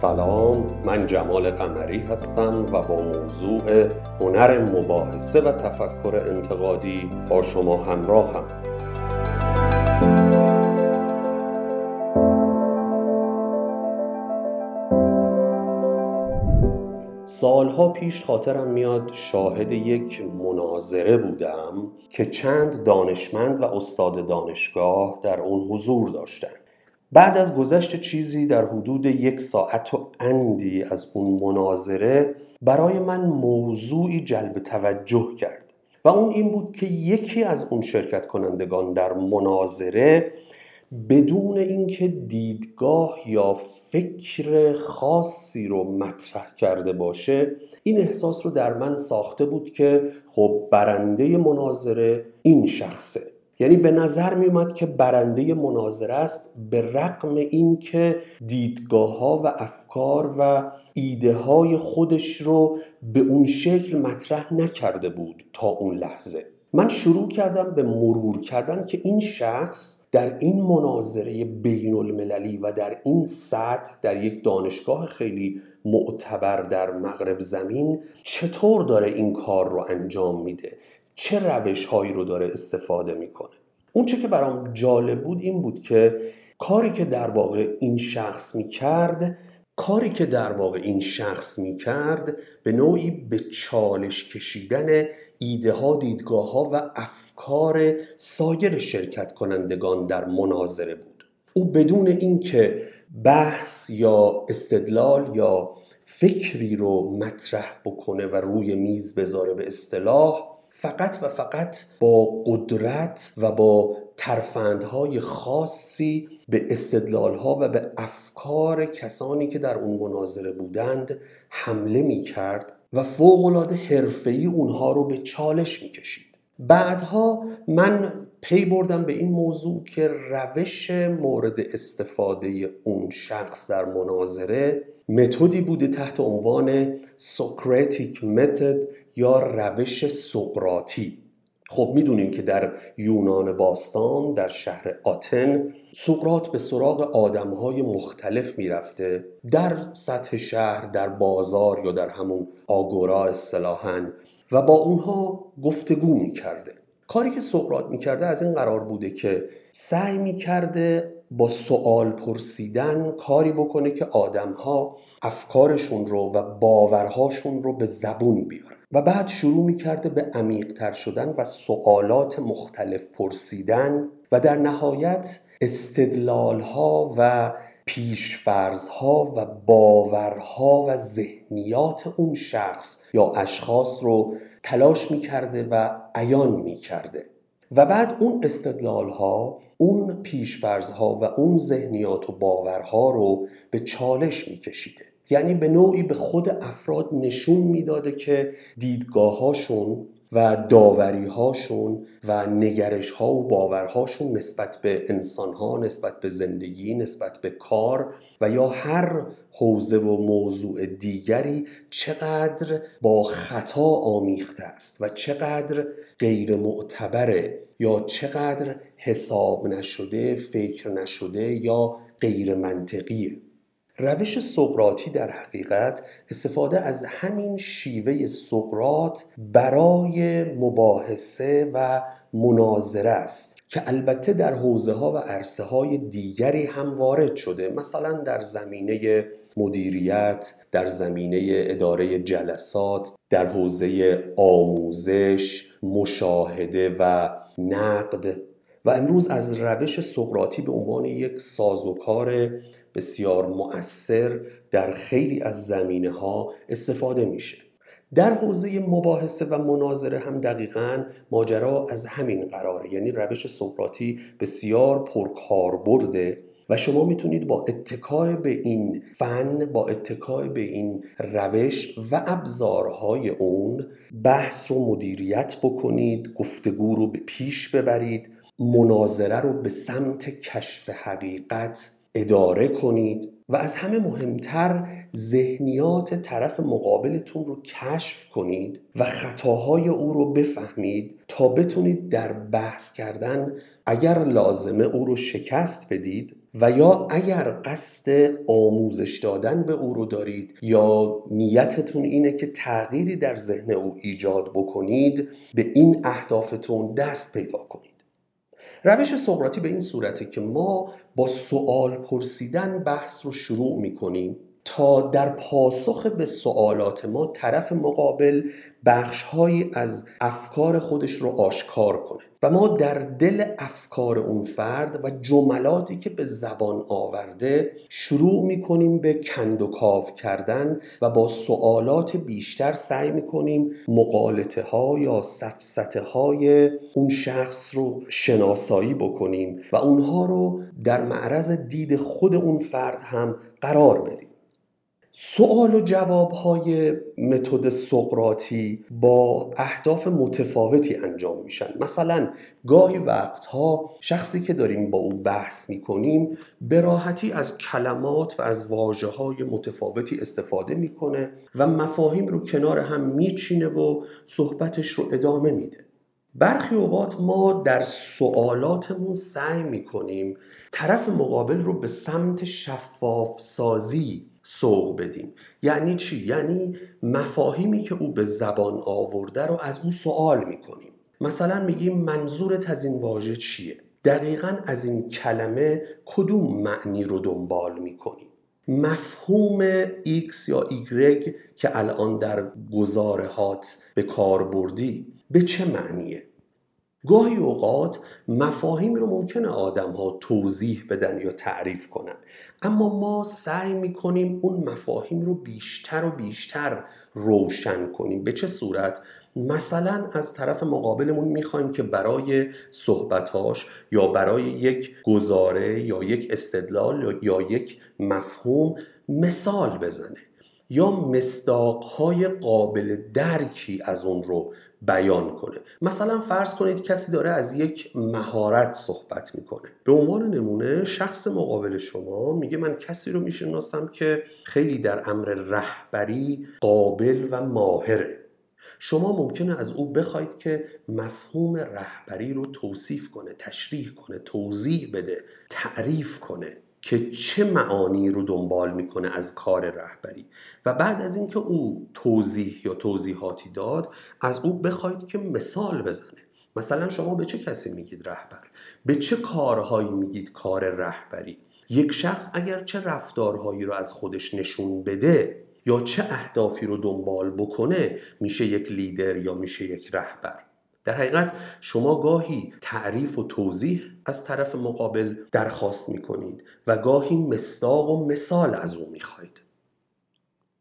سلام من جمال قمری هستم و با موضوع هنر مباحثه و تفکر انتقادی با شما همراهم سالها پیش خاطرم میاد شاهد یک مناظره بودم که چند دانشمند و استاد دانشگاه در اون حضور داشتند. بعد از گذشت چیزی در حدود یک ساعت و اندی از اون مناظره برای من موضوعی جلب توجه کرد و اون این بود که یکی از اون شرکت کنندگان در مناظره بدون اینکه دیدگاه یا فکر خاصی رو مطرح کرده باشه این احساس رو در من ساخته بود که خب برنده مناظره این شخصه. یعنی به نظر می اومد که برنده مناظره است به رقم اینکه دیدگاه ها و افکار و ایده های خودش رو به اون شکل مطرح نکرده بود تا اون لحظه. من شروع کردم به مرور کردن که این شخص در این مناظره بین المللی و در این سطح در یک دانشگاه خیلی معتبر در مغرب زمین چطور داره این کار رو انجام میده؟ چه روش هایی رو داره استفاده می‌کنه؟ اون چه که برام جالب بود این بود که کاری که در واقع این شخص می‌کرد کاری که در واقع این شخص می‌کرد به نوعی به چالش کشیدن ایده ها دیدگاه ها و افکار سایر شرکت کنندگان در مناظره بود. او بدون اینکه بحث یا استدلال یا فکری رو مطرح بکنه و روی میز بذاره به اصطلاح فقط و فقط با قدرت و با ترفندهای خاصی به استدلالها و به افکار کسانی که در اون مناظره بودند حمله می کرد و فوقالعاده حرفه‌ای اونها رو به چالش می کشید بعدها من پی بردم به این موضوع که روش مورد استفاده اون شخص در مناظره متدی بوده تحت عنوان سوکراتیک متد یا روش سقراطی. خب می‌دونیم که در یونان باستان در شهر آتن سقرات به سراغ آدمهای مختلف می‌رفته. در سطح شهر در بازار یا در همون آگورا اصطلاحا و با اونها گفتگو می‌کرده. کاری که سقرات می‌کرده از این قرار بوده که سعی می‌کرده با سوال پرسیدن کاری بکنه که آدمها افکارشون رو و باورهاشون رو به زبون بیارن. و بعد شروع می‌کرده به عمیقتر شدن و سوالات مختلف پرسیدن و در نهایت استدلالها و پیشفرزها و باورها و ذهنیات اون شخص یا اشخاص رو تلاش می‌کرده و عیان می‌کرده. و بعد اون استدلال ها اون پیشفرز و اون ذهنیات و باورها رو به چالش میکشیده. یعنی به نوعی به خود افراد نشون می‌داده که دیدگاهاشون و داوری هاشون و نگرش ها و باورهاشون نسبت به انسان ها نسبت به زندگی نسبت به کار و یا هر حوزه و موضوع دیگری چقدر با خطا آمیخته است و چقدر غیر معتبره یا چقدر حساب نشده فکر نشده یا غیر منطقیه روش سقراطی در حقیقت استفاده از همین شیوه سقرات برای مباحثه و مناظره است که البته در حوزه ها و عرصه های دیگری هم وارد شده مثلا در زمینه مدیریت در زمینه اداره جلسات در حوزه آموزش مشاهده و نقد. و امروز از روش سقراطی به عنوان یک سازوکار بسیار مؤثر در خیلی از زمینه ها استفاده میشه. در حوزه مباحثه و مناظره هم دقیقا ماجرا از همین قراره. یعنی روش سقراطی بسیار پرکاربرده و شما می‌تونید با اتکای به این فن با اتکای به این روش و ابزارهای اون بحث رو مدیریت بکنید گفتگو رو به پیش ببرید مناظره رو به سمت کشف حقیقت اداره کنید و از همه مهمتر ذهنیات طرف مقابلتون رو کشف کنید و خطاهای او رو بفهمید تا بتونید در بحث کردن اگر لازمه او رو شکست بدید و یا اگر قصد آموزش دادن به او رو دارید یا نیتتون اینه که تغییری در ذهن او ایجاد بکنید به این اهدافتون دست پیدا کنید. روش سقراطی به این صورته که ما با سوال پرسیدن بحث رو شروع می‌کنیم. تا در پاسخ به سوالات ما طرف مقابل بخشهایی از افکار خودش رو آشکار کنه و ما در دل افکار اون فرد و جملاتی که به زبان آورده شروع می‌کنیم به کند و کاف کردن و با سوالات بیشتر سعی می‌کنیم مقالطه ها یا سفسته های اون شخص رو شناسایی بکنیم و اونها رو در معرض دید خود اون فرد هم قرار بدیم. سوال و جواب های متد سقراطی با اهداف متفاوتی انجام میشن. مثلا گاهی وقتها شخصی که داریم با او بحث می‌کنیم به راحتی از کلمات و از واجه های متفاوتی استفاده می‌کنه و مفاهیم رو کنار هم میچینه و صحبتش رو ادامه میده. برخی اوقات ما در سوالاتمون سعی می‌کنیم طرف مقابل رو به سمت شفاف سازی سوق بدیم. یعنی چی؟ یعنی مفاهیمی که او به زبان آورده رو از او سوال می‌کنیم. مثلا میگیم منظورت از این واژه چیه؟ دقیقا از این کلمه کدوم معنی رو دنبال می‌کنیم؟ مفهوم X یا Y که الان در گزارهات به کار بردی به چه معنیه؟ گاهی اوقات مفاهیم رو ممکنه آدم ها توضیح بدن یا تعریف کنن. اما ما سعی می‌کنیم اون مفاهیم رو بیشتر و بیشتر روشن کنیم. به چه صورت؟ مثلا از طرف مقابلمون می‌خوایم که برای صحبتاش یا برای یک گزاره یا یک استدلال یا یک مفهوم مثال بزنه. یا مصداقهای قابل درکی از اون رو بیان کنه. مثلا فرض کنید کسی داره از یک مهارت صحبت می‌کنه. به عنوان نمونه شخص مقابل شما میگه من کسی رو می‌شناسم که خیلی در امر رهبری قابل و ماهره شما ممکنه از او بخواید که مفهوم رهبری رو توصیف کنه تشریح کنه توضیح بده تعریف کنه. که چه معانی رو دنبال می‌کنه از کار رهبری. و بعد از اینکه او توضیح یا توضیحاتی داد از او بخواید که مثال بزنه. مثلا شما به چه کسی میگید رهبر؟ به چه کارهایی میگید کار رهبری؟ یک شخص اگر چه رفتارهایی رو از خودش نشون بده یا چه اهدافی رو دنبال بکنه میشه یک لیدر یا میشه یک رهبر. در حقیقت شما گاهی تعریف و توضیح از طرف مقابل درخواست می کنید و گاهی مستاق و مثال از او می خواهید.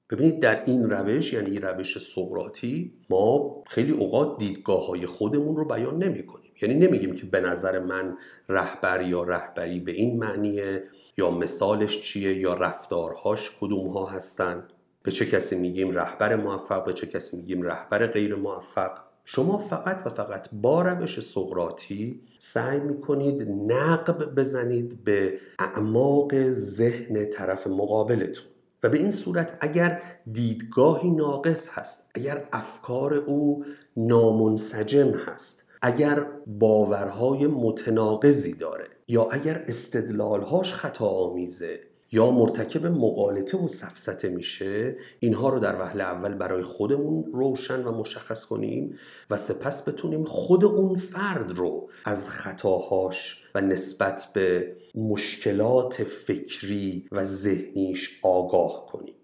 ببینید در این روش یعنی روش سقراطی ما خیلی اوقات دیدگاه های خودمون رو بیان نمی کنیم یعنی نمیگیم که به نظر من رهبر یا رهبری به این معنیه یا مثالش چیه یا رفتارهاش کدوم ها هستن. به چه کسی میگیم رهبر موفق به چه کسی میگیم رهبر غیر موفق. شما فقط و فقط با روش سقراطی سعی می‌کنید نقب بزنید به اعماق ذهن طرف مقابلتون. و به این صورت اگر دیدگاهی ناقص هست اگر افکار او نامنسجم هست اگر باورهای متناقضی داره یا اگر استدلالهاش خطا آمیزه یا مرتکب مقالطه و سفسته میشه اینها رو در وهله اول برای خودمون روشن و مشخص کنیم و سپس بتونیم خود اون فرد رو از خطاهاش و نسبت به مشکلات فکری و ذهنیش آگاه کنیم.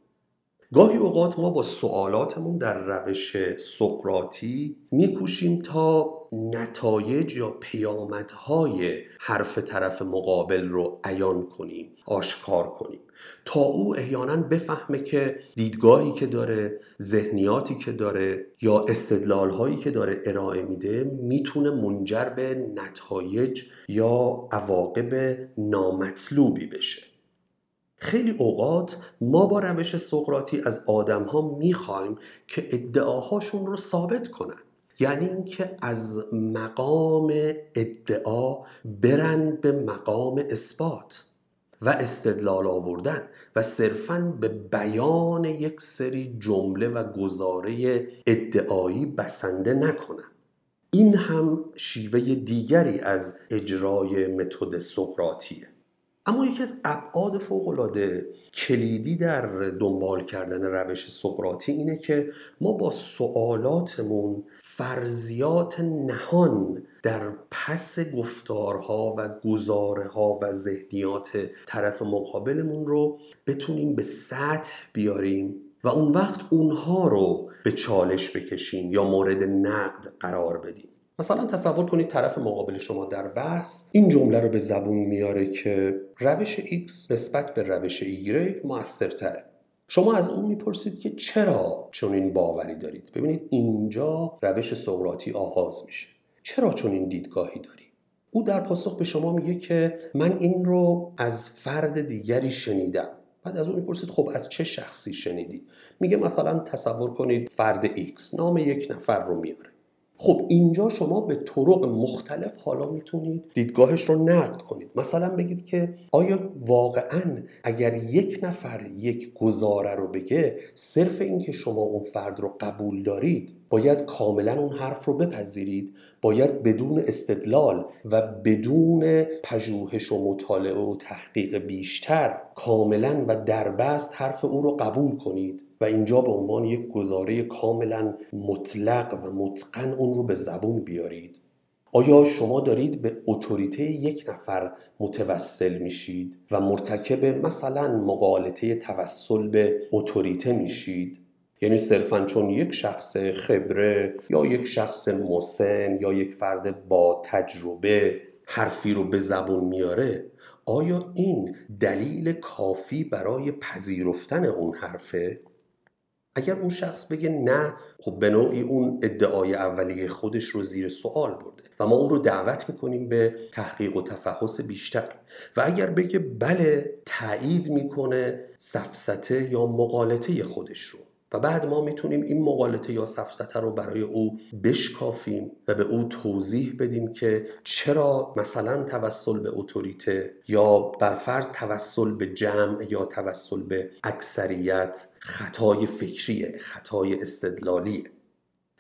گاهی اوقات ما با سوالاتمون در روش سقراطی میکوشیم تا نتایج یا پیامدهای حرف طرف مقابل رو عیان کنیم آشکار کنیم. تا او احیانا بفهمه که دیدگاهی که داره ذهنیاتی که داره یا استدلالهایی که داره ارائه میده می‌تونه منجر به نتایج یا عواقب نامطلوبی بشه. خیلی اوقات ما با روش سقراطی از آدم ها می‌خوایم که ادعاهاشون رو ثابت کنن. یعنی اینکه از مقام ادعا برن به مقام اثبات و استدلال آوردن و صرفا به بیان یک سری جمله و گزاره ادعایی بسنده نکنن. این هم شیوه دیگری از اجرای متد سقراطیه. اما یکی از ابعاد فوقالعاده کلیدی در دنبال کردن روش سقراطی اینه که ما با سوالاتمون فرضیات نهان در پس گفتارها و گزاره ها و ذهنیات طرف مقابلمون رو بتونیم به سطح بیاریم و اون وقت اونها رو به چالش بکشیم یا مورد نقد قرار بدیم. مثلا تصور کنید طرف مقابل شما در بحث این جمله رو به زبون میاره که روش X نسبت به روش Y موثرتره. شما از اون می‌پرسید که چرا چنین باوری دارید؟ ببینید اینجا روش سقراطی آغاز میشه. چرا چنین دیدگاهی داری؟ او در پاسخ به شما میگه که من این رو از فرد دیگری شنیدم. بعد از اون می‌پرسید خب از چه شخصی شنیدید میگه مثلا تصور کنید فرد X نام یک نفر رو میاره. خب اینجا شما به طرق مختلف حالا می‌تونید دیدگاهش رو نقد کنید. مثلا بگید که آیا واقعا اگر یک نفر یک گزاره رو بگه صرف اینکه شما اون فرد رو قبول دارید باید کاملا اون حرف رو بپذیرید باید بدون استدلال و بدون پژوهش و مطالعه و تحقیق بیشتر کاملا و دربست حرف او رو قبول کنید و اینجا به عنوان یک گزاره کاملا مطلق و متقن اون رو به زبون بیارید. آیا شما دارید به اتوریته یک نفر متوسل میشید و مرتکب مثلا مقالطه توسل به اتوریته میشید؟ یعنی صرفا چون یک شخص خبره یا یک شخص مسن یا یک فرد با تجربه حرفی رو به زبون میاره آیا این دلیل کافی برای پذیرفتن اون حرفه؟ اگر اون شخص بگه نه خب به نوعی اون ادعای اولیه خودش رو زیر سوال برده و ما اون رو دعوت می‌کنیم به تحقیق و تفحص بیشتر. و اگر بگه بله تایید می‌کنه سفسته یا مقالطه خودش رو. و بعد ما می‌تونیم این مقالطه یا سفسته رو برای او بشکافیم و به او توضیح بدیم که چرا مثلا توسل به اتوریته یا برفرض توسل به جمع یا توسل به اکثریت خطای فکریه خطای استدلالیه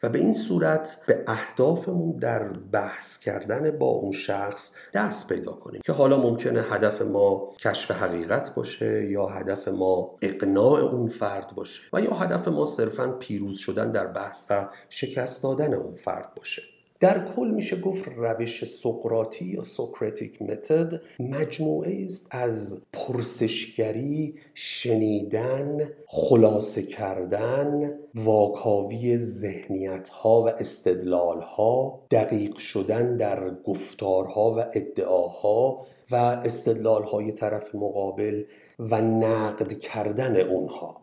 و به این صورت به اهدافمون در بحث کردن با اون شخص دست پیدا کنیم که حالا ممکنه هدف ما کشف حقیقت باشه یا هدف ما اقناع اون فرد باشه و یا هدف ما صرفا پیروز شدن در بحث و شکست دادن اون فرد باشه. در کل میشه گفت روش سقراطی یا سوکراتیک متد مجموعه است از پرسشگری شنیدن خلاصه کردن واکاوی ذهنیت ها و استدلال ها دقیق شدن در گفتارها و ادعاها و استدلال های طرف مقابل و نقد کردن اونها.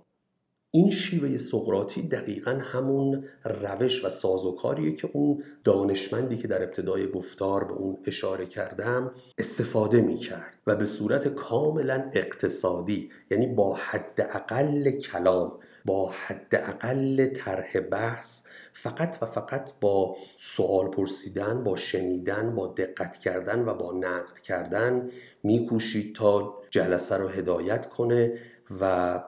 این شیوه سقراطی دقیقا همون روش و سازوکاریه که اون دانشمندی که در ابتدای گفتار به اون اشاره کردم استفاده می کرد و به صورت کاملا اقتصادی یعنی با حداقل کلام با حداقل طرح بحث فقط و فقط با سوال پرسیدن با شنیدن با دقت کردن و با نقد کردن میکوشید تا جلسه رو هدایت کنه. و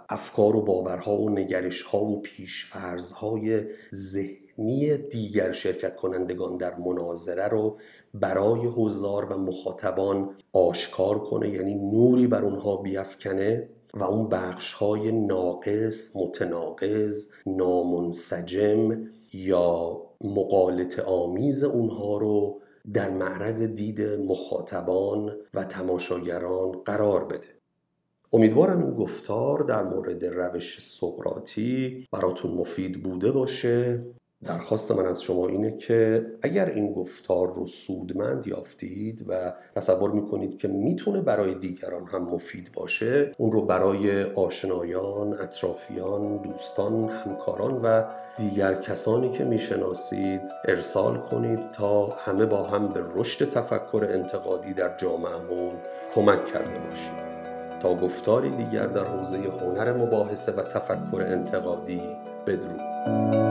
افکار و باورها و نگرشها و پیشفرزهای ذهنی دیگر شرکت کنندگان در مناظره رو برای حضار و مخاطبان آشکار کنه یعنی نوری بر اونها بیافکنه و اون بخش های ناقص، متناقض، نامنسجم یا مقالط آمیز اونها رو در معرض دید مخاطبان و تماشاگران قرار بده. امیدوارم این گفتار در مورد روش سقراطی براتون مفید بوده باشه. درخواست من از شما اینه که اگر این گفتار رو سودمند یافتید و تصور می‌کنید که می‌تونه برای دیگران هم مفید باشه اون رو برای آشنایان، اطرافیان، دوستان، همکاران و دیگر کسانی که می‌شناسید ارسال کنید تا همه با هم به رشد تفکر انتقادی در جامعهمون کمک کرده باشیم. تا گفتاری دیگر در حوزه هنر مباحثه و تفکر انتقادی بدرود.